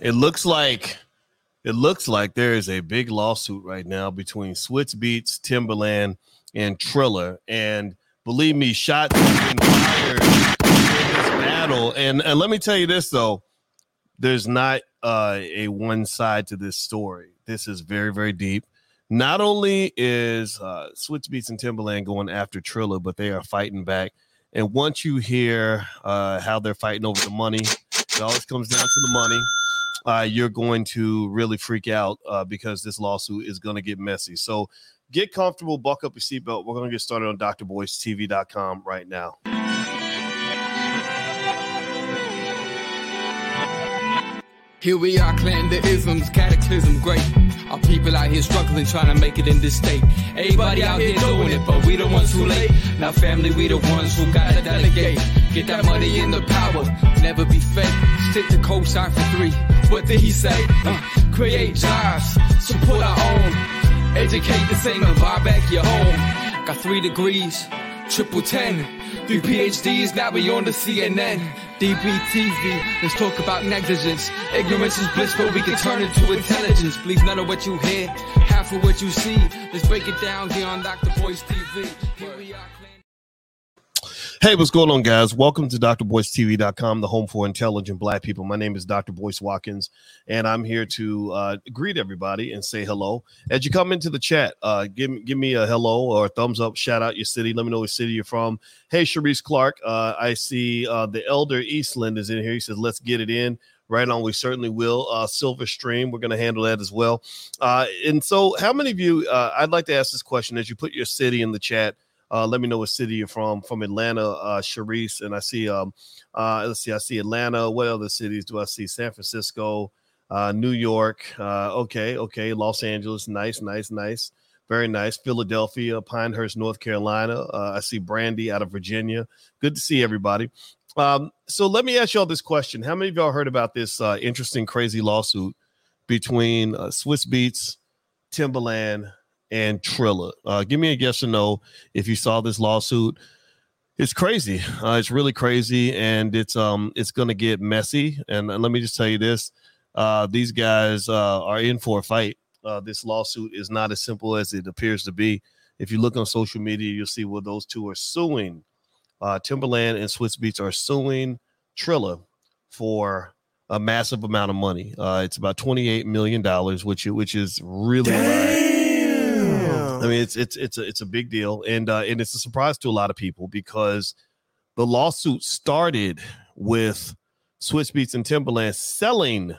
it looks like it looks like there is a big lawsuit right now between Swizz Beatz, Timbaland, and Triller. And believe me, shots have been fired in this battle. And and let me tell you this though, there's not uh, a one side to this story. This is very very deep. Not only is uh, Beatz and Timbaland going after Triller, but they are fighting back. And once you hear uh, how they're fighting over the money, it always comes down to the money. Uh, you're going to really freak out uh, because this lawsuit is going to get messy. So get comfortable, buck up your seatbelt. We're going to get started on drboystv.com right now. Here we are, clan the isms, cataclysm, great. Our people out here struggling, trying to make it in this state. Everybody out here doing it, but we the ones who late. Now, family, we the ones who gotta delegate. Get that money in the power, never be fake. Stick to co-sign for three. What did he say? Uh, create jobs, support our own. Educate the same and buy back your home. Got three degrees, triple ten. Three PhDs, now we on the CNN. DBTV, let's talk about negligence. Ignorance is bliss, but we can turn it to intelligence. Believe none of what you hear, half of what you see. Let's break it down here on Dr. Boyce TV. Here we are. Hey, what's going on, guys? Welcome to drboystv.com, the home for intelligent black people. My name is Dr. Boyce Watkins, and I'm here to uh, greet everybody and say hello. As you come into the chat, uh, give, give me a hello or a thumbs up, shout out your city. Let me know what city you're from. Hey, Sharice Clark, uh, I see uh, the elder Eastland is in here. He says, let's get it in. Right on, we certainly will. Uh, Silver Stream, we're going to handle that as well. Uh, and so, how many of you? Uh, I'd like to ask this question as you put your city in the chat. Uh, let me know what city you're from. From Atlanta, uh, Sharice, and I see. Um, uh, let's see. I see Atlanta. What other cities do I see? San Francisco, uh, New York. Uh, okay, okay. Los Angeles. Nice, nice, nice. Very nice. Philadelphia, Pinehurst, North Carolina. Uh, I see Brandy out of Virginia. Good to see everybody. Um, so let me ask y'all this question: How many of y'all heard about this uh, interesting, crazy lawsuit between uh, Swizz Beatz, Timbaland, and Triller. Uh, give me a yes or no if you saw this lawsuit. It's crazy. Uh, it's really crazy, and it's um it's to get messy. And, and, let me just tell you this: uh, these guys uh, are in for a fight. Uh, this lawsuit is not as simple as it appears to be. If you look on social media, you'll see where those two are suing. Uh, Timbaland and Swizz Beatz are suing Triller for a massive amount of money. It's about twenty eight million dollars, which which is really. I mean, it's it's it's a it's a big deal, and uh, and it's a surprise to a lot of people because the lawsuit started with Swizz Beatz and Timbaland selling.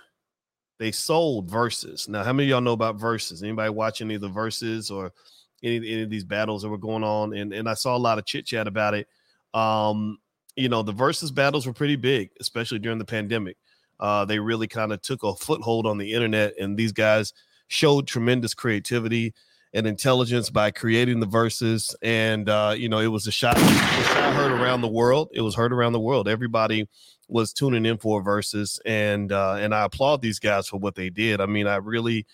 They sold Verzuz. Now, how many of y'all know about Verzuz? Anybody watching any of the Verzuz or any, any of these battles that were going on? And and I saw a lot of chit chat about it. Um, you know, the Verzuz battles were pretty big, especially during the pandemic. Uh, they really kind of took a foothold on the internet, and these guys showed tremendous creativity and intelligence by creating the Verzuz. And uh, you know, it was a shot, a shot heard around the world. It was heard around the world. Everybody was tuning in for Verzuz, and uh, and I applaud these guys for what they did. I mean, I really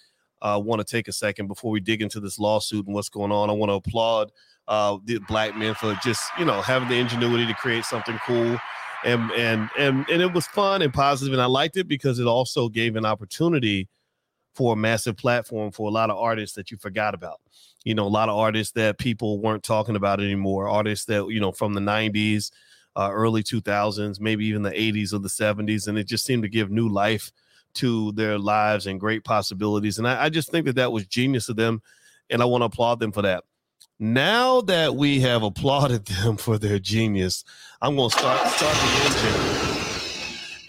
uh, want to take a second before we dig into this lawsuit and what's going on. I want to applaud uh, the black men for just you know having the ingenuity to create something cool. And, and and and it was fun and positive, and I liked it because it also gave an opportunity for a massive platform for a lot of artists that you forgot about. You know, a lot of artists that people weren't talking about anymore, artists that, you know, from the 90s, uh, early 2000s, maybe even the 80s or the 70s. And it just seemed to give new life to their lives and great possibilities. And I, I just think that that was genius of them. And I want to applaud them for that. Now that we have applauded them for their genius, I'm going to start, start the engine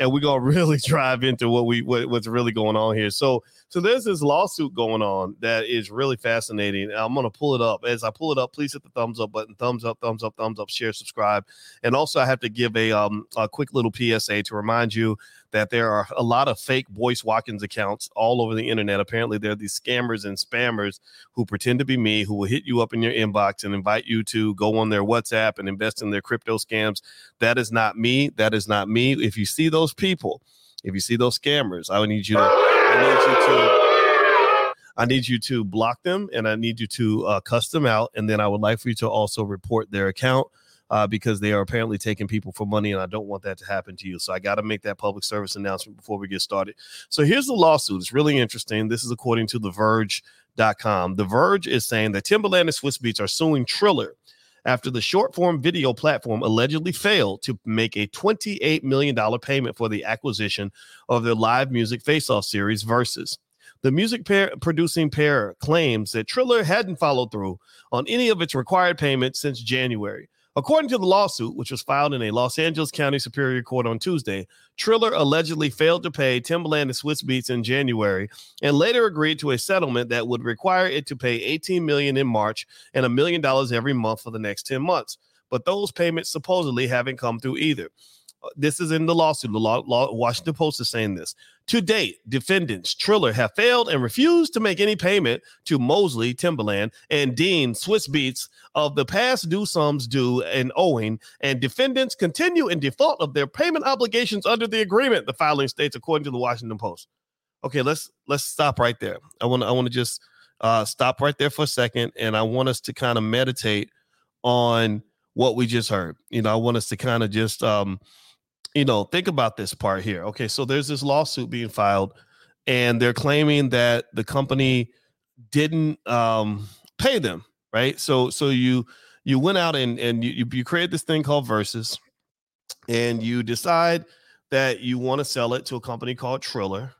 and we're gonna really drive into what we what, what's really going on here. So so there's this lawsuit going on that is really fascinating. I'm gonna pull it up. As I pull it up, please hit the thumbs up button, thumbs up, thumbs up, thumbs up, share, subscribe, and also I have to give a um a quick little PSA to remind you that there are a lot of fake Boyce Watkins accounts all over the internet. Apparently, there are these scammers and spammers who pretend to be me, who will hit you up in your inbox and invite you to go on their WhatsApp and invest in their crypto scams. That is not me. That is not me. If you see those people, if you see those scammers, I would need you to. I need you to. I need you to block them and I need you to uh, cuss them out. And then I would like for you to also report their account uh, because they are apparently taking people for money, and I don't want that to happen to you. So I got to make that public service announcement before we get started. So here's the lawsuit. It's really interesting. This is according to The Verge.com. The Verge is saying that Timbaland and Swizz Beatz are suing Triller after the short form video platform allegedly failed to make a $28 million payment for the acquisition of their live music face off series Verzuz. The music pair producing pair claims that Triller hadn't followed through on any of its required payments since January. According to the lawsuit, which was filed in a Los Angeles County Superior Court on Tuesday, Triller allegedly failed to pay Timbaland and Swizz Beatz in January and later agreed to a settlement that would require it to pay 18 million in March and a million dollars every month for the next 10 months. But those payments supposedly haven't come through either. This is in the lawsuit. The law, law, Washington Post is saying this. To date, defendants Triller have failed and refused to make any payment to Mosley, Timbaland, and Dean, Swizz Beatz of the past due sums due and owing, and defendants continue in default of their payment obligations under the agreement. The filing states, according to the Washington Post. Okay, let's let's stop right there. I want I want to just uh, stop right there for a second, and I want us to kind of meditate on what we just heard. You know, I want us to kind of just um, you know, think about this part here. Okay, so there's this lawsuit being filed, and they're claiming that the company didn't um, pay them, right? So, so you you went out and and you you create this thing called Verzuz, and you decide that you want to sell it to a company called Triller.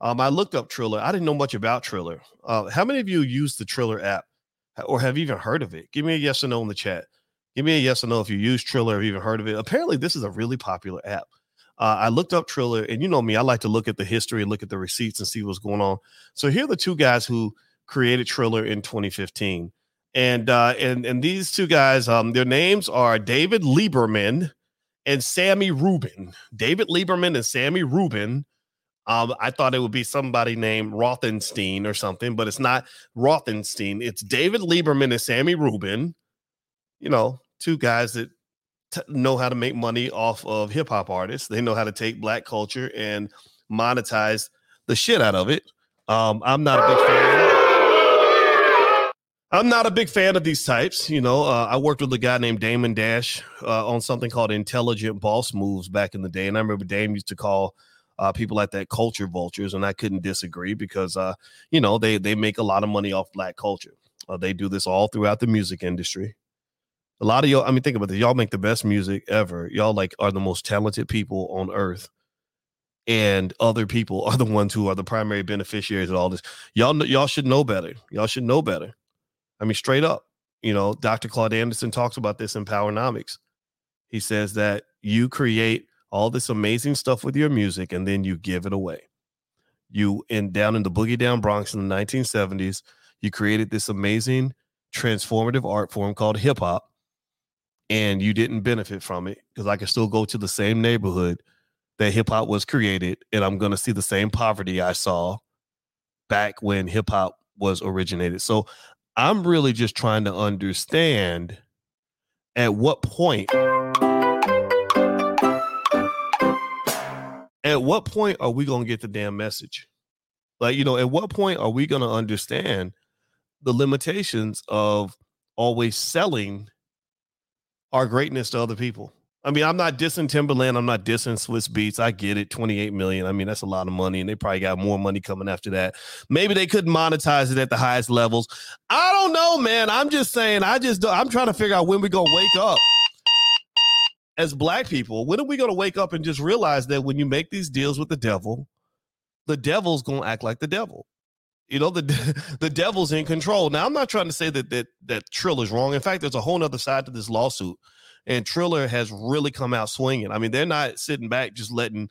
Um, I looked up Triller. I didn't know much about Triller. Uh, how many of you use the Triller app, or have even heard of it? Give me a yes or no in the chat. Give me a yes or no if you use Triller or have even heard of it. Apparently, this is a really popular app. Uh, I looked up Triller, and you know me, I like to look at the history and look at the receipts and see what's going on. So here are the two guys who created Triller in 2015, and uh, and and these two guys, um, their names are David Lieberman and Sammy Rubin. David Lieberman and Sammy Rubin. Um, I thought it would be somebody named Rothenstein or something, but it's not Rothenstein. It's David Lieberman and Sammy Rubin you know, two guys that t- know how to make money off of hip hop artists. They know how to take black culture and monetize the shit out of it. Um, I'm not a big fan. I'm not a big fan of these types. You know, uh, I worked with a guy named Damon Dash uh, on something called Intelligent Boss Moves back in the day, and I remember Dame used to call uh, people like that culture vultures, and I couldn't disagree because, uh, you know, they they make a lot of money off black culture. Uh, they do this all throughout the music industry a lot of y'all, I mean, think about this. Y'all make the best music ever. Y'all like are the most talented people on earth. And other people are the ones who are the primary beneficiaries of all this. Y'all, y'all should know better. Y'all should know better. I mean, straight up. You know, Dr. Claude Anderson talks about this in Powernomics. He says that you create all this amazing stuff with your music and then you give it away. You in down in the boogie down Bronx in the 1970s, you created this amazing transformative art form called hip hop and you didn't benefit from it because I can still go to the same neighborhood that hip hop was created and I'm to see the same poverty I saw back when hip hop was originated. So I'm really just trying to understand at what point at what point are we to get the damn message? Like, you know, at what point are we to understand the limitations of always selling our greatness to other people. I mean, I'm not dissing Timbaland. I'm not dissing Swizz Beatz. I get it. 28 million. I mean, that's a lot of money, and they probably got more money coming after that. Maybe they couldn't monetize it at the highest levels. I don't know, man. I'm just saying. I just I'm trying to figure out when we're gonna wake up as black people. When are we gonna wake up and just realize that when you make these deals with the devil, the devil's gonna act like the devil. You know, the the devil's in control. Now, I'm not trying to say that that that Triller's wrong. In fact, there's a whole other side to this lawsuit, and Triller has really come out swinging. I mean, they're not sitting back just letting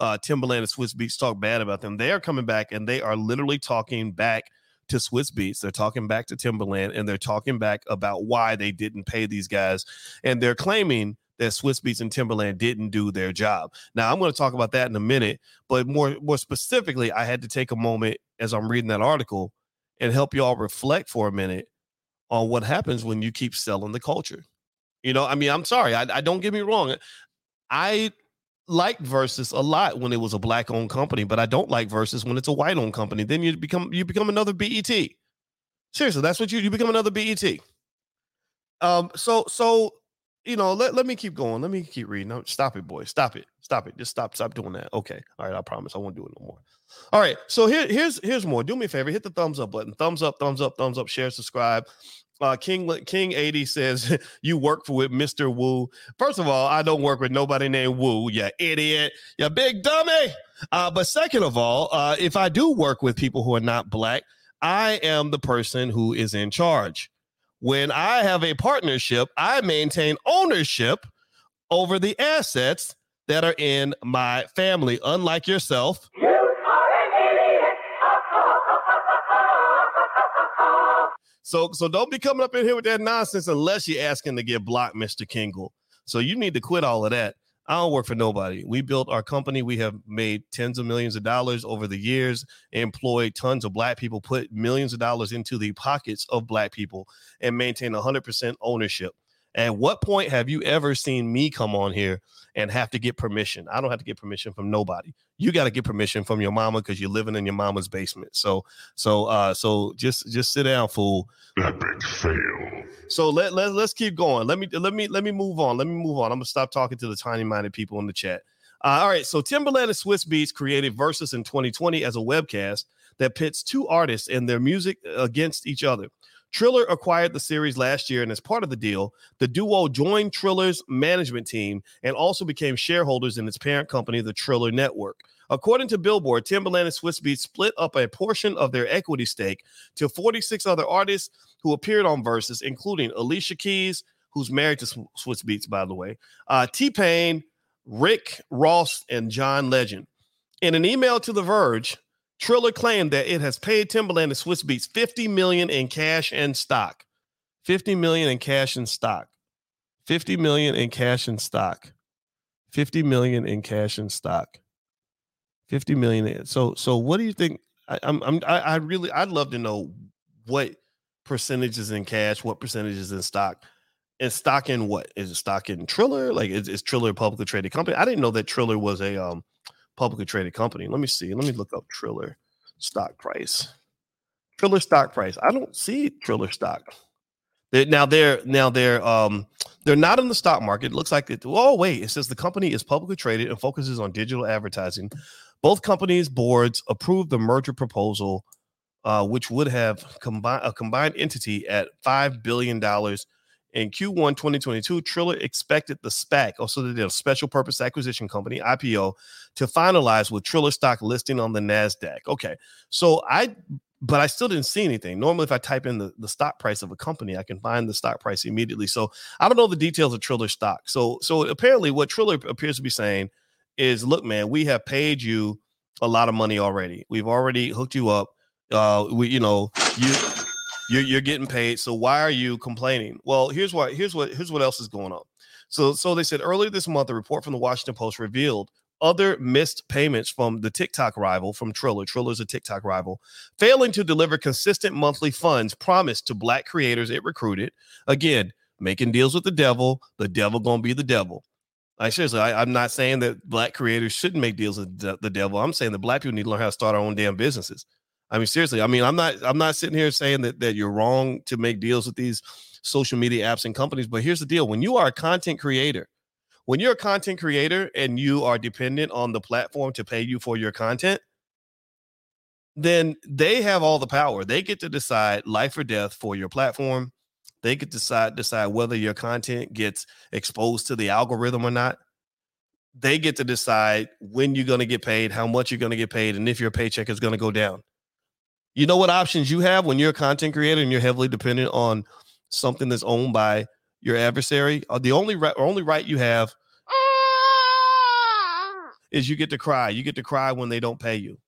uh, Timbaland and Swizz Beatz talk bad about them. They are coming back, and they are literally talking back to Swizz Beatz They're talking back to Timbaland, and they're talking back about why they didn't pay these guys, and they're claiming that Swizz Beatz and Timbaland didn't do their job. Now I'm going to talk about that in a minute, but more more specifically, I had to take a moment as I'm reading that article and help y'all reflect for a minute on what happens when you keep selling the culture. You know, I mean, I'm sorry, I, I don't get me wrong. I liked Verzuz a lot when it was a black owned company, but I don't like Verzuz when it's a white owned company. Then you become you become another BET. Seriously, that's what you you become another BET. Um, so so you know, let, let me keep going. Let me keep reading. No, stop it, boy. Stop it. Stop it. Just stop. Stop doing that. Okay. All right. I promise. I won't do it no more. All right. So here, here's here's more. Do me a favor. Hit the thumbs up button. Thumbs up. Thumbs up. Thumbs up. Share. Subscribe. Uh, King King 80 says you work for with Mr. Wu. First of all, I don't work with nobody named Wu, you idiot, you big dummy. Uh, but second of all, uh, if I do work with people who are not black, I am the person who is in charge. When I have a partnership, I maintain ownership over the assets that are in my family, unlike yourself. So, so don't be coming up in here with that nonsense unless you're asking to get blocked, Mr. Kingle. So you need to quit all of that. I don't work for nobody. We built our company. We have made tens of millions of dollars over the years, employed tons of black people, put millions of dollars into the pockets of black people, and maintain 100% ownership. At what point have you ever seen me come on here and have to get permission? I don't have to get permission from nobody. You got to get permission from your mama because you're living in your mama's basement. So, so, uh, so just, just sit down, fool. Epic fail. So let, let let's keep going. Let me let me let me move on. Let me move on. I'm gonna stop talking to the tiny minded people in the chat. Uh, all right. So Timbaland and Swizz Beatz created Verzuz in 2020 as a webcast that pits two artists and their music against each other. Triller acquired the series last year, and as part of the deal, the duo joined Triller's management team and also became shareholders in its parent company, the Triller Network. According to Billboard, Timbaland and Swizz Beatz split up a portion of their equity stake to 46 other artists who appeared on Verzuz, including Alicia Keys, who's married to Swizz Beatz, by the way, uh, T Pain, Rick Ross, and John Legend. In an email to The Verge, Triller claimed that it has paid Timbaland and Swizz Beatz 50 million in cash and stock. 50 million in cash and stock. 50 million in cash and stock. 50 million in cash and stock. 50 million. So so what do you think? I, I'm I'm I really I'd love to know what percentages in cash, what percentages in stock. And stock in what? Is it stock in Triller? Like is, is Triller a publicly traded company? I didn't know that Triller was a um publicly traded company. Let me see. Let me look up Triller stock price. Triller stock price. I don't see Triller stock. They're, now they're now they're um they're not in the stock market. It looks like it. Oh wait, it says the company is publicly traded and focuses on digital advertising. Both companies' boards approved the merger proposal, uh, which would have combined a combined entity at five billion dollars in Q1 2022, Triller expected the SPAC, also oh, the special purpose acquisition company, IPO, to finalize with Triller stock listing on the NASDAQ. Okay. So I, but I still didn't see anything. Normally, if I type in the, the stock price of a company, I can find the stock price immediately. So I don't know the details of Triller stock. So, so apparently, what Triller appears to be saying is look, man, we have paid you a lot of money already. We've already hooked you up. Uh, we, you know, you you're, you're getting paid. So why are you complaining? Well, here's what here's what here's what else is going on. So so they said earlier this month, a report from the Washington Post revealed other missed payments from the TikTok rival from Triller. Triller's a TikTok rival, failing to deliver consistent monthly funds promised to black creators it recruited. Again, making deals with the devil. The devil gonna be the devil. I seriously, I, am not saying that black creators shouldn't make deals with the devil. I'm saying that black people need to learn how to start our own damn businesses. I mean, seriously. I mean, I'm not I'm not sitting here saying that that you're wrong to make deals with these social media apps and companies, but here's the deal: when you are a content creator, when you're a content creator and you are dependent on the platform to pay you for your content, then they have all the power. They get to decide life or death for your platform. They get to decide decide whether your content gets exposed to the algorithm or not. They get to decide when you're going to get paid, how much you're going to get paid, and if your paycheck is going to go down. You know what options you have when you're a content creator and you're heavily dependent on something that's owned by your adversary? Uh, the only right, only right you have is you get to cry. You get to cry when they don't pay you.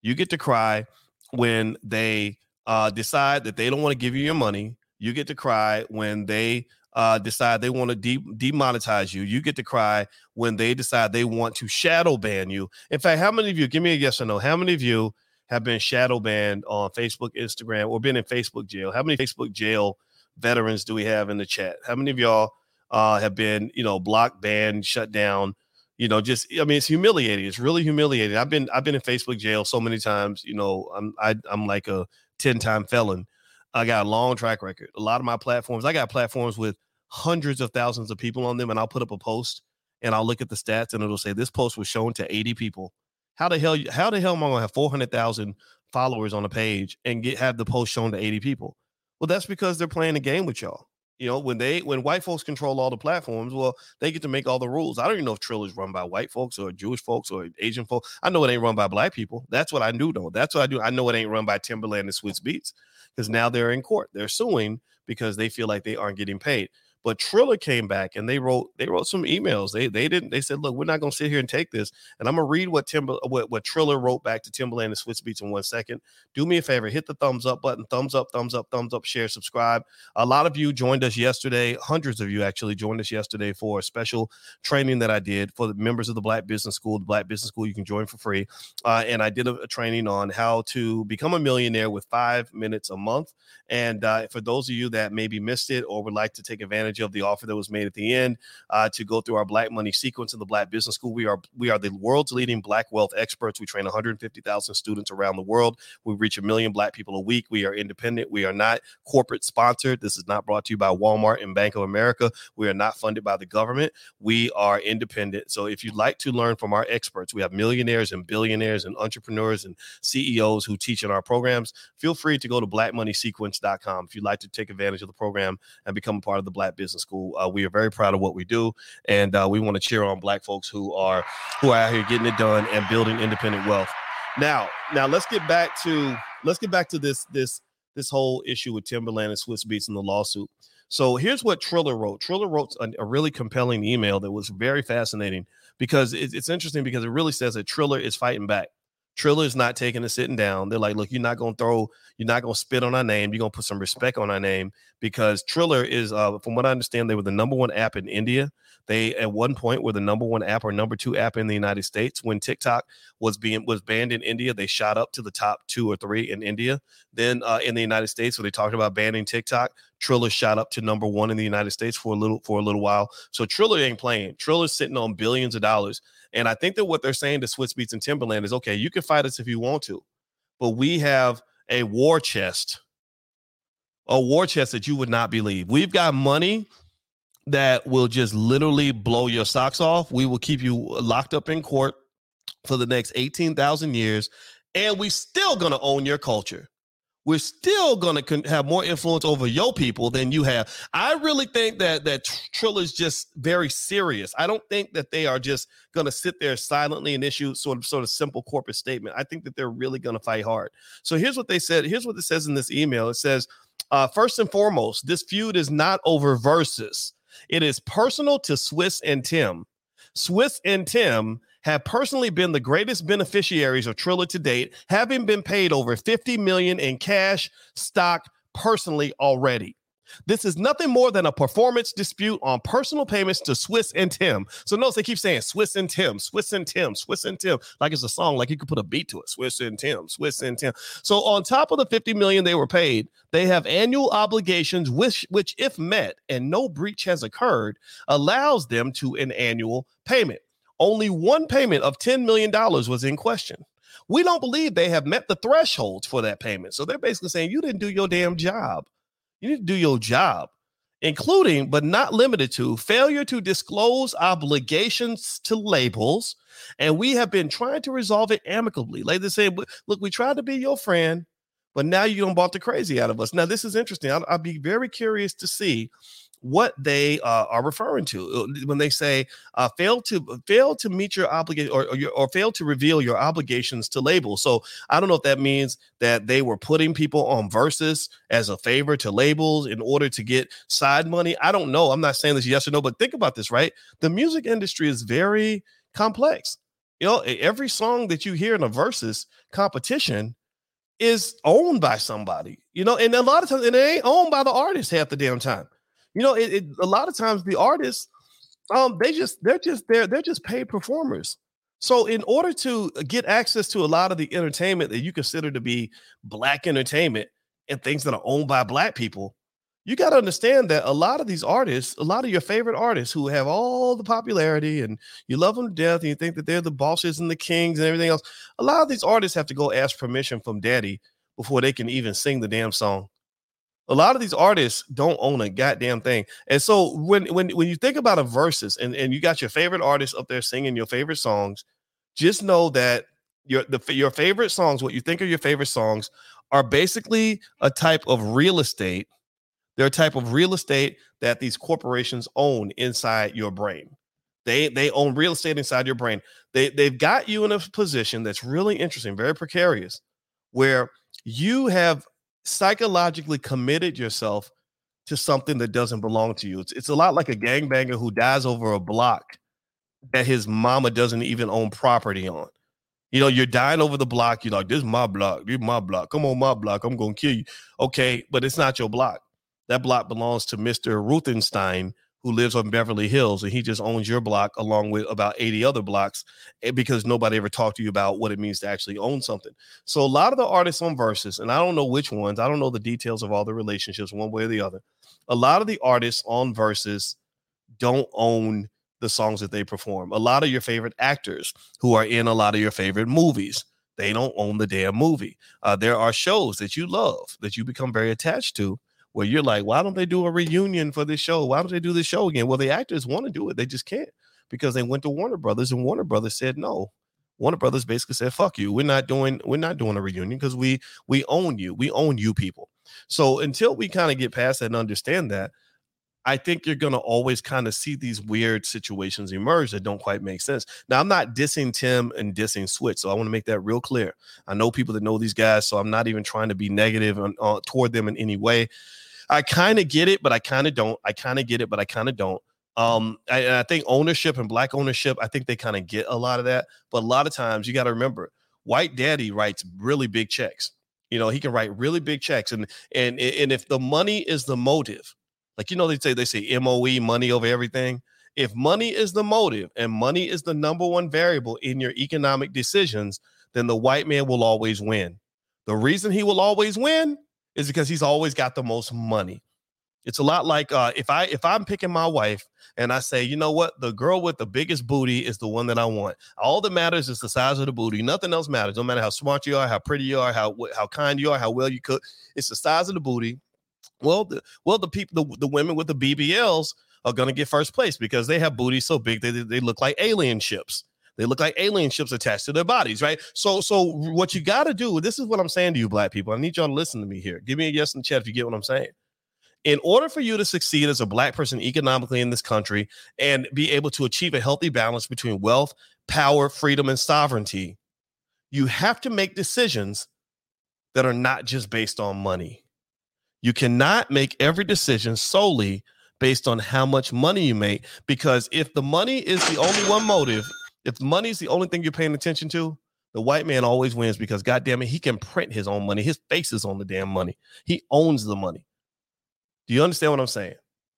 You get to cry when they uh, decide that they don't want to give you your money. You get to cry when they uh, decide they want to de- demonetize you. You get to cry when they decide they want to shadow ban you. In fact, how many of you, give me a yes or no, how many of you have been shadow banned on Facebook, Instagram, or been in Facebook jail? How many Facebook jail veterans do we have in the chat? How many of y'all uh, have been, you know, blocked, banned, shut down? You know, just I mean, it's humiliating. It's really humiliating. I've been I've been in Facebook jail so many times. You know, I'm I, I'm like a ten time felon. I got a long track record. A lot of my platforms, I got platforms with hundreds of thousands of people on them, and I'll put up a post and I'll look at the stats and it'll say this post was shown to 80 people. How the hell? How the hell am I gonna have 400,000 followers on a page and get have the post shown to 80 people? Well, that's because they're playing a game with y'all. You know, when they when white folks control all the platforms, well, they get to make all the rules. I don't even know if Trill is run by white folks or Jewish folks or Asian folks. I know it ain't run by black people. That's what I do though. That's what I do. I know it ain't run by Timbaland and Swizz Beatz because now they're in court. They're suing because they feel like they aren't getting paid. But Triller came back and they wrote they wrote some emails. They they didn't they said, look, we're not gonna sit here and take this. And I'm gonna read what Timber what, what Triller wrote back to Timbaland and Swizz Beatz in one second. Do me a favor, hit the thumbs up button, thumbs up, thumbs up, thumbs up, share, subscribe. A lot of you joined us yesterday, hundreds of you actually joined us yesterday for a special training that I did for the members of the Black Business School. The Black Business School you can join for free. Uh, and I did a, a, training on how to become a millionaire with five minutes a month. And uh, for those of you that maybe missed it or would like to take advantage of the offer that was made made at the end uh, to go through our Black Money sequence in the Black Business School. We are we are the world's leading Black wealth experts. We train 150,000 students around the world. We reach a million Black people a week. We are independent. We are not corporate sponsored. This is not brought to you by Walmart and Bank of America. We are not funded by the government. We are independent. So if you'd like to learn from our experts, we have millionaires and billionaires and entrepreneurs and CEOs who teach in our programs. Feel free to go to blackmoneysequence.com if you'd like to take advantage of the program and become a part of the Black Business School. Uh, we are very proud of what we do, and uh, we want to cheer on Black folks who are who are out here getting it done and building independent wealth. Now, now let's get back to let's get back to this this this whole issue with Timbaland and Swizz Beatz in the lawsuit. So here's what Triller wrote. Triller wrote a, a really compelling email that was very fascinating because it, it's interesting because it really says that Triller is fighting back. Triller is not taking a sitting down. They're like, look, you're not gonna throw, you're not gonna spit on our name. You're gonna put some respect on our name because Triller is, uh, from what I understand, they were the number one app in India. They at one point were the number one app or number two app in the United States. When TikTok was being was banned in India, they shot up to the top two or three in India. Then uh, in the United States, when they talked about banning TikTok, Triller shot up to number one in the United States for a little for a little while. So Triller ain't playing. Triller's sitting on billions of dollars. And I think that what they're saying to Swizz Beatz and Timbaland is okay, you can fight us if you want to, but we have a war chest, a war chest that you would not believe. We've got money that will just literally blow your socks off. We will keep you locked up in court for the next 18,000 years, and we still gonna own your culture we're still going to have more influence over your people than you have. I really think that that Trill is just very serious. I don't think that they are just going to sit there silently and issue sort of sort of simple corporate statement. I think that they're really going to fight hard. So here's what they said. Here's what it says in this email. It says, uh, first and foremost, this feud is not over Verzuz. It is personal to Swizz and Tim. Swizz and Tim have personally been the greatest beneficiaries of Triller to date, having been paid over 50 million in cash stock personally already. This is nothing more than a performance dispute on personal payments to Swizz and Tim. So notice they keep saying Swizz and Tim, Swizz and Tim, Swizz and Tim, like it's a song, like you could put a beat to it. Swizz and Tim, Swizz and Tim. So on top of the 50 million they were paid, they have annual obligations which which if met and no breach has occurred, allows them to an annual payment. Only one payment of $10 million was in question. We don't believe they have met the thresholds for that payment. So they're basically saying you didn't do your damn job. You need to do your job, including but not limited to failure to disclose obligations to labels. And we have been trying to resolve it amicably. Like they say, look, we tried to be your friend, but now you don't bought the crazy out of us. Now, this is interesting. I'll, I'll be very curious to see what they uh, are referring to uh, when they say uh, fail to fail to meet your obligation or, or, or, fail to reveal your obligations to label. So I don't know if that means that they were putting people on Verzuz as a favor to labels in order to get side money. I don't know. I'm not saying this yes or no, but think about this, right? The music industry is very complex. You know, every song that you hear in a Verzuz competition is owned by somebody, you know, and a lot of times it ain't owned by the artist half the damn time. You know, it, it, a lot of times the artists, um, they just they're just they're they're just paid performers. So in order to get access to a lot of the entertainment that you consider to be black entertainment and things that are owned by black people, you got to understand that a lot of these artists, a lot of your favorite artists who have all the popularity and you love them to death and you think that they're the bosses and the kings and everything else, a lot of these artists have to go ask permission from daddy before they can even sing the damn song. A lot of these artists don't own a goddamn thing. And so when when when you think about a Verzuz and, and you got your favorite artists up there singing your favorite songs, just know that your the your favorite songs, what you think are your favorite songs, are basically a type of real estate. They're a type of real estate that these corporations own inside your brain. They they own real estate inside your brain. They they've got you in a position that's really interesting, very precarious, where you have psychologically committed yourself to something that doesn't belong to you. It's, it's a lot like a gangbanger who dies over a block that his mama doesn't even own property on. You know, you're dying over the block. You're like, this is my block. This is my block. Come on, my block. I'm going to kill you. Okay, but it's not your block. That block belongs to Mr. Ruthenstein, who lives on Beverly Hills, and he just owns your block along with about 80 other blocks eh, because nobody ever talked to you about what it means to actually own something. So a lot of the artists on Verzuz, and I don't know which ones, I don't know the details of all the relationships one way or the other. A lot of the artists on Verzuz don't own the songs that they perform. A lot of your favorite actors who are in a lot of your favorite movies, they don't own the damn movie. Uh, there are shows that you love that you become very attached to where you're like, why don't they do a reunion for this show? Why don't they do this show again? Well, the actors want to do it, they just can't because they went to Warner Brothers and Warner Brothers said no. Warner Brothers basically said, "Fuck you. We're not doing we're not doing a reunion because we we own you. We own you people." So until we kind of get past that and understand that, I think you're going to always kind of see these weird situations emerge that don't quite make sense. Now, I'm not dissing Tim and dissing Swizz, so I want to make that real clear. I know people that know these guys, so I'm not even trying to be negative on, uh, toward them in any way. I kind of get it, but I kind of don't. I kind of get it, but I kind of don't. Um, I, I think ownership and black ownership, I think they kind of get a lot of that. But a lot of times you got to remember, white daddy writes really big checks. You know, he can write really big checks. And and and if the money is the motive, like you know, they say they say MOE, money over everything. If money is the motive and money is the number one variable in your economic decisions, then the white man will always win. The reason he will always win is because he's always got the most money. It's a lot like uh, if I if I'm picking my wife and I say, you know what, the girl with the biggest booty is the one that I want. All that matters is the size of the booty. Nothing else matters. No matter how smart you are, how pretty you are, how how kind you are, how well you cook. It's the size of the booty. Well, the well the people the, the women with the BBLs are gonna get first place because they have booties so big they they look like alien ships. They look like alien ships attached to their bodies, right? So, so what you got to do, this is what I'm saying to you, black people. I need y'all to listen to me here. Give me a yes in the chat if you get what I'm saying. In order for you to succeed as a black person economically in this country and be able to achieve a healthy balance between wealth, power, freedom, and sovereignty, you have to make decisions that are not just based on money. You cannot make every decision solely based on how much money you make because if the money is the only one motive if money is the only thing you're paying attention to, the white man always wins because goddamn it, he can print his own money. His face is on the damn money. He owns the money. Do you understand what I'm saying?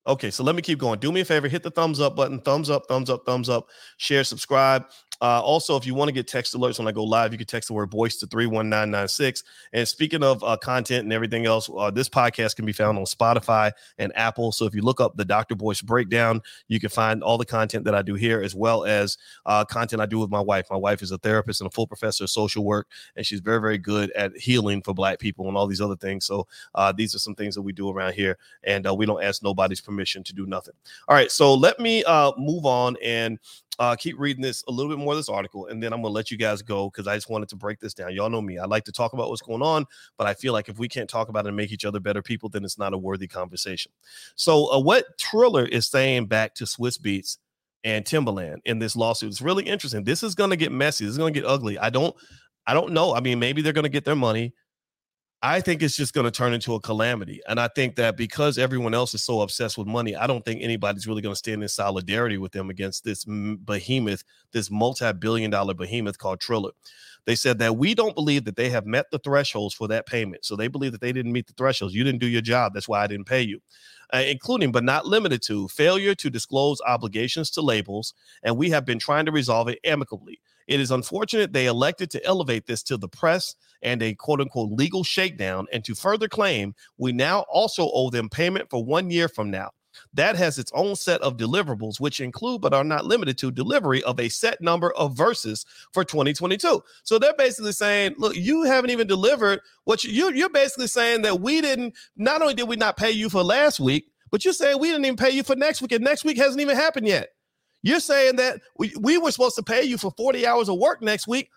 Okay, so let me keep going. Do me a favor, hit the thumbs up button, thumbs up, thumbs up, thumbs up, share, subscribe. Uh, also, if you want to get text alerts when I go live, you can text the word voice to 31996. And speaking of uh, content and everything else, uh, this podcast can be found on Spotify and Apple. So if you look up the Dr. Boyce breakdown, you can find all the content that I do here, as well as uh, content I do with my wife. My wife is a therapist and a full professor of social work, and she's very, very good at healing for Black people and all these other things. So uh, these are some things that we do around here, and uh, we don't ask nobody's permission to do nothing. All right, so let me move on and uh, keep reading this a little bit more of this article, and then I'm gonna let you guys go because I just wanted to break this down. Y'all know me; I like to talk about what's going on, but I feel like if we can't talk about it and make each other better people, then it's not a worthy conversation. So, uh, what Triller is saying back to Swizz Beatz and Timbaland in this lawsuit is really interesting. This is gonna get messy. This is gonna get ugly. I don't, I don't know. I mean, maybe they're gonna get their money. I think it's just going to turn into a calamity. And I think that because everyone else is so obsessed with money, I don't think anybody's really going to stand in solidarity with them against this behemoth, this multi billion dollar behemoth called Triller. They said that we don't believe that they have met the thresholds for that payment. So they believe that they didn't meet the thresholds. You didn't do your job. That's why I didn't pay you. Uh, including but not limited to failure to disclose obligations to labels. And we have been trying to resolve it amicably. It is unfortunate they elected to elevate this to the press and a quote unquote legal shakedown, and to further claim we now also owe them payment for one year from now. that has its own set of deliverables, which include but are not limited to delivery of a set number of Verzuz for 2022. So they're basically saying, look, you haven't even delivered what you, you're basically saying that we didn't, not only did we not pay you for last week, but you're saying we didn't even pay you for next week, and next week hasn't even happened yet. You're saying that we, we were supposed to pay you for 40 hours of work next week,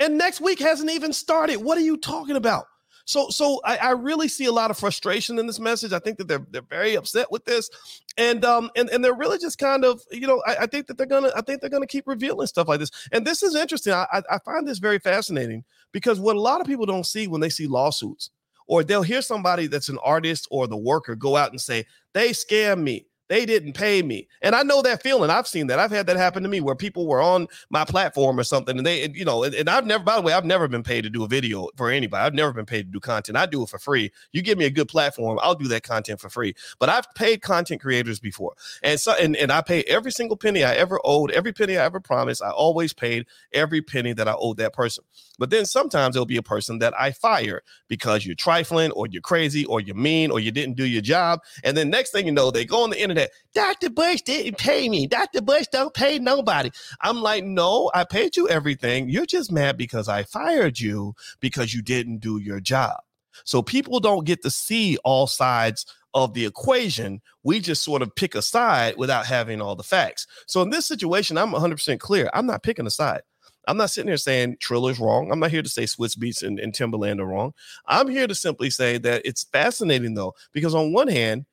and next week hasn't even started. What are you talking about? So, so I, I, really see a lot of frustration in this message. I think that they're they're very upset with this, and um and, and they're really just kind of you know I, I think that they're gonna I think they're gonna keep revealing stuff like this. And this is interesting. I, I find this very fascinating because what a lot of people don't see when they see lawsuits, or they'll hear somebody that's an artist or the worker go out and say they scammed me they didn't pay me. And I know that feeling. I've seen that. I've had that happen to me where people were on my platform or something and they, you know, and, and, I've never, by the way, I've never been paid to do a video for anybody. I've never been paid to do content. I do it for free. You give me a good platform, I'll do that content for free. But I've paid content creators before. And so, and, and I pay every single penny I ever owed, every penny I ever promised. I always paid every penny that I owed that person. But then sometimes it'll be a person that I fire because you're trifling or you're crazy or you're mean or you didn't do your job. And then next thing you know, they go on the internet, Dr. Bush didn't pay me. Dr. Bush don't pay nobody. I'm like, no, I paid you everything. You're just mad because I fired you because you didn't do your job. So people don't get to see all sides of the equation. We just sort of pick a side without having all the facts. So in this situation, I'm 100% clear. I'm not picking a side. I'm not sitting here saying Triller's wrong. I'm not here to say Swizz Beatz and, and Timbaland are wrong. I'm here to simply say that it's fascinating though, because on one hand,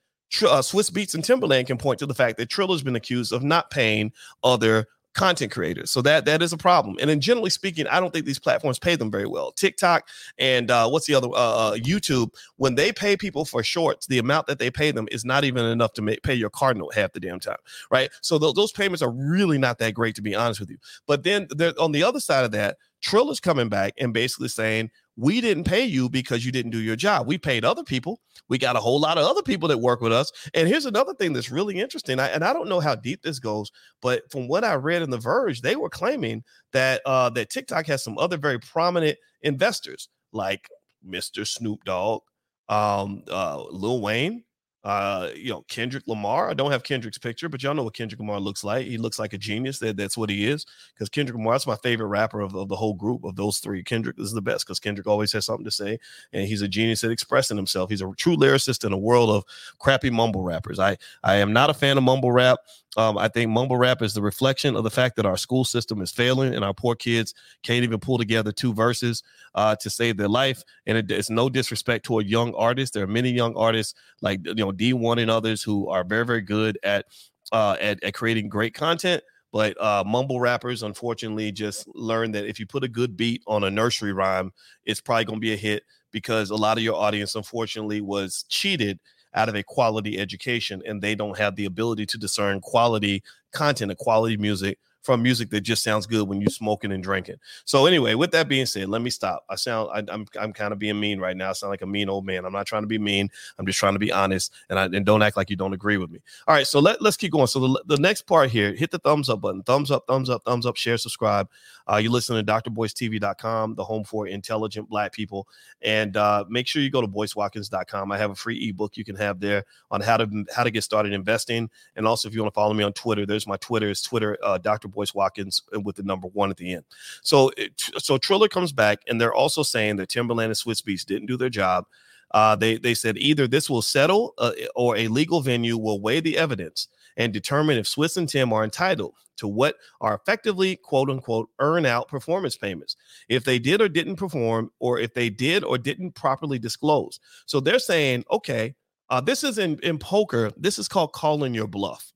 uh, Swizz Beatz and Timbaland can point to the fact that Triller's been accused of not paying other content creators. So that that is a problem. And then generally speaking, I don't think these platforms pay them very well. TikTok and uh, what's the other uh, uh, YouTube when they pay people for shorts, the amount that they pay them is not even enough to make, pay your cardinal half the damn time, right? So th- those payments are really not that great to be honest with you. But then on the other side of that, Trill is coming back and basically saying we didn't pay you because you didn't do your job. We paid other people. We got a whole lot of other people that work with us. And here's another thing that's really interesting. I, and I don't know how deep this goes, but from what I read in The Verge, they were claiming that uh, that TikTok has some other very prominent investors like Mr. Snoop Dogg, um, uh, Lil Wayne, uh, you know, Kendrick Lamar. I don't have Kendrick's picture, but y'all know what Kendrick Lamar looks like. He looks like a genius. That that's what he is. Because Kendrick Lamar, that's my favorite rapper of, of the whole group of those three. Kendrick is the best because Kendrick always has something to say, and he's a genius at expressing himself. He's a true lyricist in a world of crappy mumble rappers. I I am not a fan of mumble rap. Um, I think mumble rap is the reflection of the fact that our school system is failing and our poor kids can't even pull together two verses uh, to save their life. And it, it's no disrespect toward young artists. There are many young artists like you know Dee-1 and others who are very very good at uh, at, at creating great content. But uh, mumble rappers, unfortunately, just learn that if you put a good beat on a nursery rhyme, it's probably going to be a hit because a lot of your audience, unfortunately, was cheated out of a quality education and they don't have the ability to discern quality content and quality music from music that just sounds good when you're smoking and drinking. So anyway, with that being said, let me stop. I sound I, am I'm, I'm kind of being mean right now. I sound like a mean old man. I'm not trying to be mean. I'm just trying to be honest and I and don't act like you don't agree with me. All right, so let, let's keep going. So the, the next part here, hit the thumbs up button. Thumbs up, thumbs up, thumbs up, share, subscribe. Uh, you listen to drboystv.com, the home for intelligent black people. And uh, make sure you go to boycewatkins.com. I have a free ebook you can have there on how to how to get started investing. And also if you want to follow me on Twitter, there's my Twitter, it's Twitter, uh, Dr. Boyce Watkins uh, with the number one at the end. So, so Triller comes back, and they're also saying that Timbaland and Swizz Beatz didn't do their job. Uh, they they said either this will settle uh, or a legal venue will weigh the evidence and determine if Swizz and Tim are entitled to what are effectively quote unquote earn out performance payments if they did or didn't perform or if they did or didn't properly disclose. So they're saying, okay, uh, this is in in poker. This is called calling your bluff.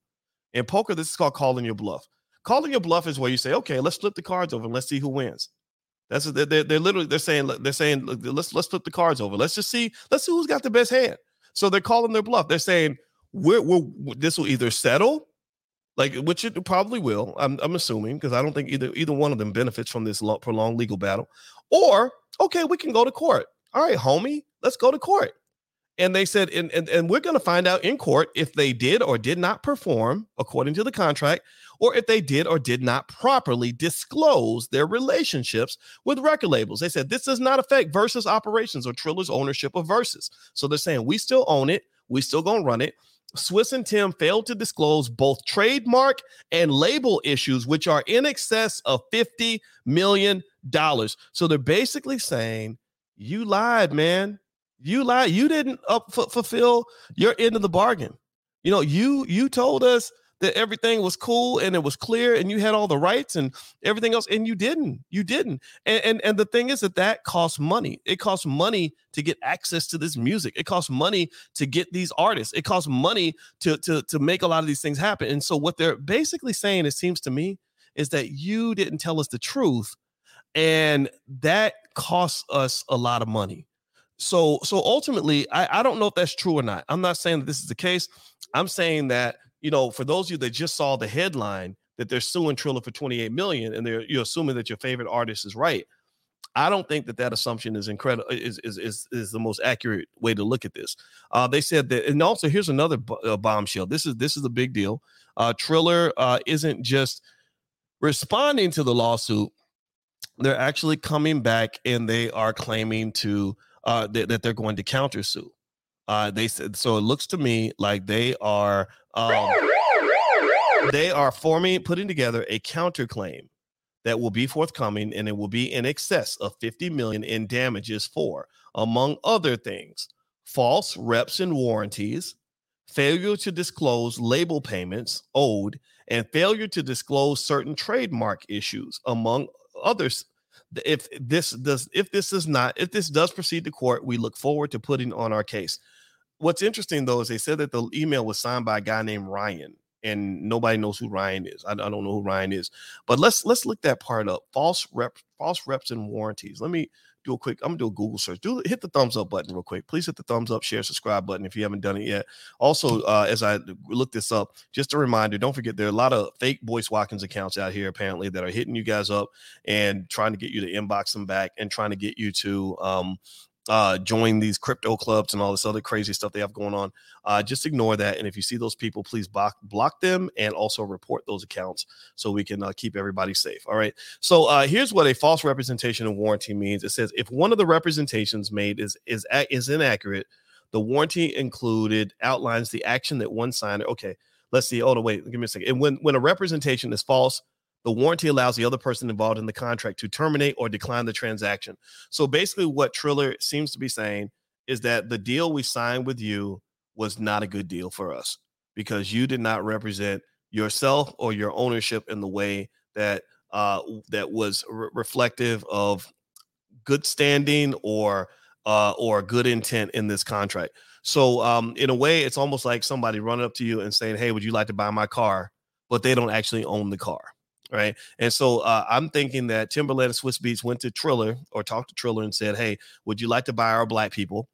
In poker, this is called calling your bluff. Calling your bluff is where you say, okay, let's flip the cards over and let's see who wins. That's they're, they're, literally they're saying they're saying let's let's flip the cards over. Let's just see let's see who's got the best hand. So they're calling their bluff. They're saying we're, we're this will either settle, like which it probably will. I'm I'm assuming because I don't think either either one of them benefits from this long, prolonged legal battle, or okay, we can go to court. All right, homie, let's go to court. And they said, and, and, and we're going to find out in court if they did or did not perform according to the contract, or if they did or did not properly disclose their relationships with record labels. They said this does not affect Verzuz operations or Triller's ownership of Verzuz. So they're saying we still own it, we still gonna run it. Swizz and Tim failed to disclose both trademark and label issues, which are in excess of $50 million. So they're basically saying, You lied, man. You lied. You didn't up, f- fulfill your end of the bargain. You know, you you told us that everything was cool and it was clear and you had all the rights and everything else and you didn't you didn't. And and, and the thing is that that costs money. It costs money to get access to this music. It costs money to get these artists. It costs money to to to make a lot of these things happen. And so what they're basically saying it seems to me is that you didn't tell us the truth and that costs us a lot of money. So so ultimately I, I don't know if that's true or not. I'm not saying that this is the case. I'm saying that you know, for those of you that just saw the headline that they're suing Triller for 28 million, and they're you're assuming that your favorite artist is right. I don't think that that assumption is incredible. Is, is is is the most accurate way to look at this. Uh, they said that, and also here's another b- uh, bombshell. This is this is a big deal. Uh, Triller uh, isn't just responding to the lawsuit; they're actually coming back and they are claiming to uh, th- that they're going to countersue. Uh, they said so. It looks to me like they are um, they are forming, putting together a counterclaim that will be forthcoming, and it will be in excess of 50 million in damages for, among other things, false reps and warranties, failure to disclose label payments owed, and failure to disclose certain trademark issues, among others. If this does, if this is not, if this does proceed to court, we look forward to putting on our case what's interesting though is they said that the email was signed by a guy named Ryan, and nobody knows who Ryan is. I, I, don't know who Ryan is, but let's let's look that part up. False rep, false reps and warranties. Let me do a quick. I'm gonna do a Google search. Do hit the thumbs up button real quick. Please hit the thumbs up, share, subscribe button if you haven't done it yet. Also, uh, as I look this up, just a reminder: don't forget there are a lot of fake Boyce Watkins accounts out here apparently that are hitting you guys up and trying to get you to inbox them back and trying to get you to um, uh, join these crypto clubs and all this other crazy stuff they have going on. Uh, just ignore that. And if you see those people, please block block them and also report those accounts so we can uh, keep everybody safe. All right. So uh, here's what a false representation of warranty means. It says if one of the representations made is is is inaccurate, the warranty included outlines the action that one signer. Okay. Let's see. Oh no, wait. Give me a second. And when when a representation is false, the warranty allows the other person involved in the contract to terminate or decline the transaction. So basically, what Triller seems to be saying is that the deal we signed with you was not a good deal for us because you did not represent yourself or your ownership in the way that uh, that was re- reflective of good standing or uh, or good intent in this contract. So um, in a way, it's almost like somebody running up to you and saying, "Hey, would you like to buy my car?" But they don't actually own the car right? And so uh, I'm thinking that Timbaland and Swizz Beatz went to Triller or talked to Triller and said, "Hey, would you like to buy our black people?"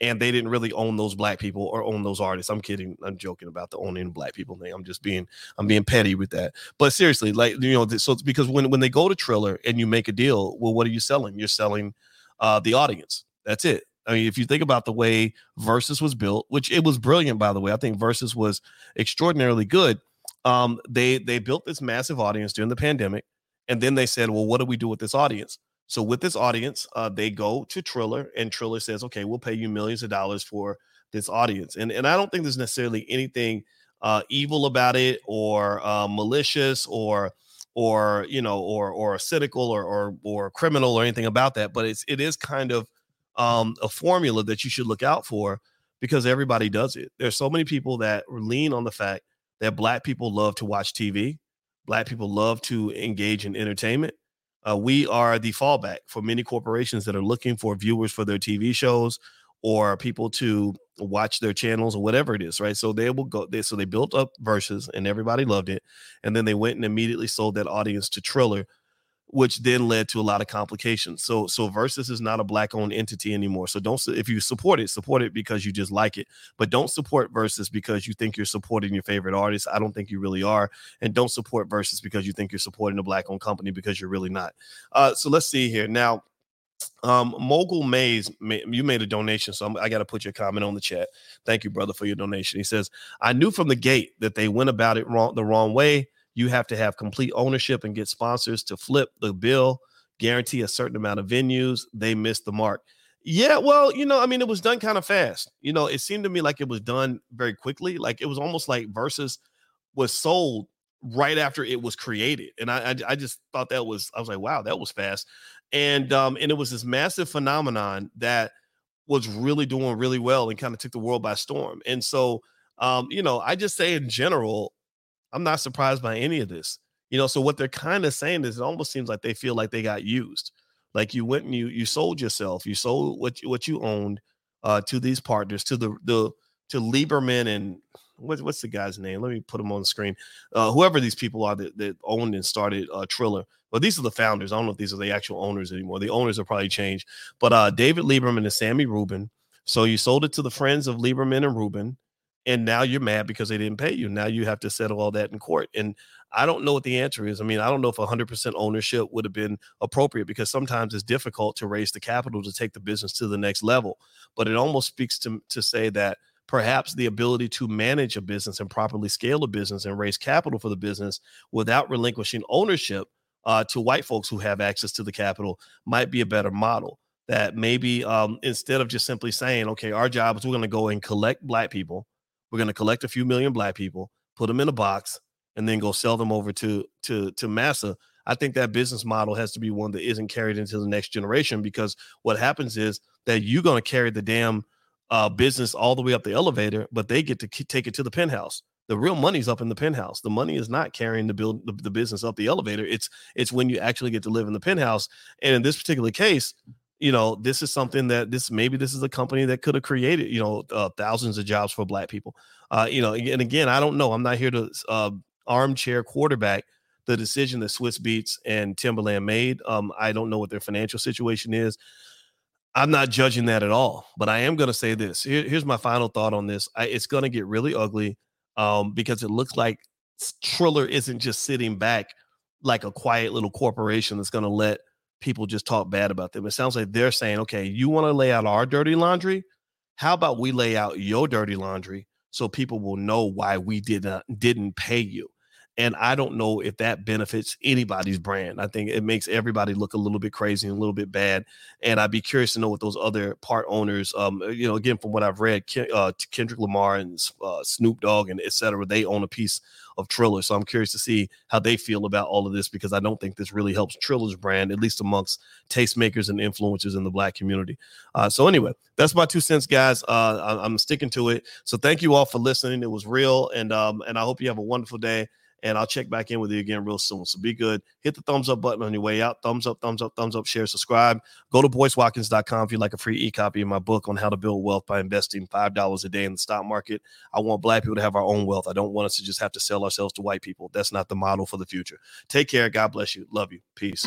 And they didn't really own those black people or own those artists. I'm kidding. I'm joking about the owning black people thing. I'm just being I'm being petty with that. But seriously, like you know, so because when when they go to Triller and you make a deal, well, what are you selling? You're selling uh, the audience. That's it. I mean, if you think about the way Verzuz was built, which it was brilliant, by the way, I think Verzuz was extraordinarily good um, they they built this massive audience during the pandemic, and then they said, well, what do we do with this audience? So with this audience, uh, they go to Triller, and Triller says, okay, we'll pay you millions of dollars for this audience. And and I don't think there's necessarily anything uh, evil about it or uh, malicious or or you know or or cynical or or or criminal or anything about that. But it's it is kind of um, a formula that you should look out for because everybody does it. There's so many people that lean on the fact that black people love to watch TV. Black people love to engage in entertainment. Uh, we are the fallback for many corporations that are looking for viewers for their TV shows or people to watch their channels or whatever it is, right? So they will go. So they built up Verzuz and everybody loved it, and then they went and immediately sold that audience to Triller, which then led to a lot of complications. So so Verzuz is not a black owned entity anymore. So don't if you support it, support it because you just like it, but don't support Verzuz because you think you're supporting your favorite artist. I don't think you really are, and don't support Verzuz because you think you're supporting a black owned company because you're really not. Uh, so let's see here now. Um, Mogul Mays, you made a donation, so I'm, i got to put your comment on the chat. Thank you, brother, for your donation. He says, "I knew from the gate that they went about it wrong, the wrong way." You have to have complete ownership and get sponsors to flip the bill, guarantee a certain amount of venues. They missed the mark. Yeah, well, you know, I mean, it was done kind of fast. You know, it seemed to me like it was done very quickly. Like it was almost like Verzuz was sold right after it was created, and I, I, I just thought that was, I was like, wow, that was fast, and um, and it was this massive phenomenon that was really doing really well and kind of took the world by storm. And so, um, you know, I just say in general, I'm not surprised by any of this. You know, so what they're kind of saying is it almost seems like they feel like they got used. Like you went and you you sold yourself, you sold what what you owned uh to these partners, to the the to Leiberman and what, what's the guy's name? Let me put him on the screen. Uh, whoever these people are that, that owned and started uh, Triller. But these are the founders. I don't know if these are the actual owners anymore. The owners have probably changed. But uh, David Leiberman and Sammy Rubin. So you sold it to the friends of Leiberman and Rubin, and now you're mad because they didn't pay you. Now you have to settle all that in court. And I don't know what the answer is. I mean, I don't know if 100% ownership would have been appropriate because sometimes it's difficult to raise the capital to take the business to the next level. But it almost speaks to to say that perhaps the ability to manage a business and properly scale a business and raise capital for the business without relinquishing ownership uh, to white folks who have access to the capital might be a better model. That maybe um, instead of just simply saying, okay, our job is we're going to go and collect black people, we're going to collect a few million black people, put them in a box, and then go sell them over to to to massa. I think that business model has to be one that isn't carried into the next generation because what happens is that you're going to carry the damn uh, business all the way up the elevator, but they get to take it to the penthouse. The real money's up in the penthouse. The money is not carrying the build the, the business up the elevator. It's it's when you actually get to live in the penthouse. And in this particular case, you know, this is something that this maybe this is a company that could have created, you know, uh, thousands of jobs for black people. Uh, you know, and again, I don't know. I'm not here to uh, armchair quarterback the decision that Swizz Beatz and Timbaland made. Um, I don't know what their financial situation is. I'm not judging that at all, but I am going to say this. Here, here's my final thought on this. I, it's going to get really ugly um, because it looks like Triller isn't just sitting back like a quiet little corporation that's going to let people just talk bad about them. It sounds like they're saying, okay, you want to lay out our dirty laundry? How about we lay out your dirty laundry so people will know why we did not didn't pay you? And I don't know if that benefits anybody's brand. I think it makes everybody look a little bit crazy and a little bit bad. And I'd be curious to know what those other part owners, um, uh, you know, again, from what I've read, uh, Kendrick Lamar and uh, Snoop Dogg and et cetera, they own a piece of Triller. So I'm curious to see how they feel about all of this because I don't think this really helps Triller's brand, at least amongst tastemakers and influencers in the black community. Uh, so anyway, that's my two cents, guys. Uh, I'm sticking to it. So thank you all for listening. It was real, and um, and I hope you have a wonderful day and I'll check back in with you again real soon. So be good. Hit the thumbs up button on your way out. Thumbs up, thumbs up, thumbs up, share, subscribe. Go to boycewatkins.com if you'd like a free e copy of my book on how to build wealth by investing $5 a day in the stock market. I want black people to have our own wealth. I don't want us to just have to sell ourselves to white people. That's not the model for the future. Take care. God bless you. Love you. Peace.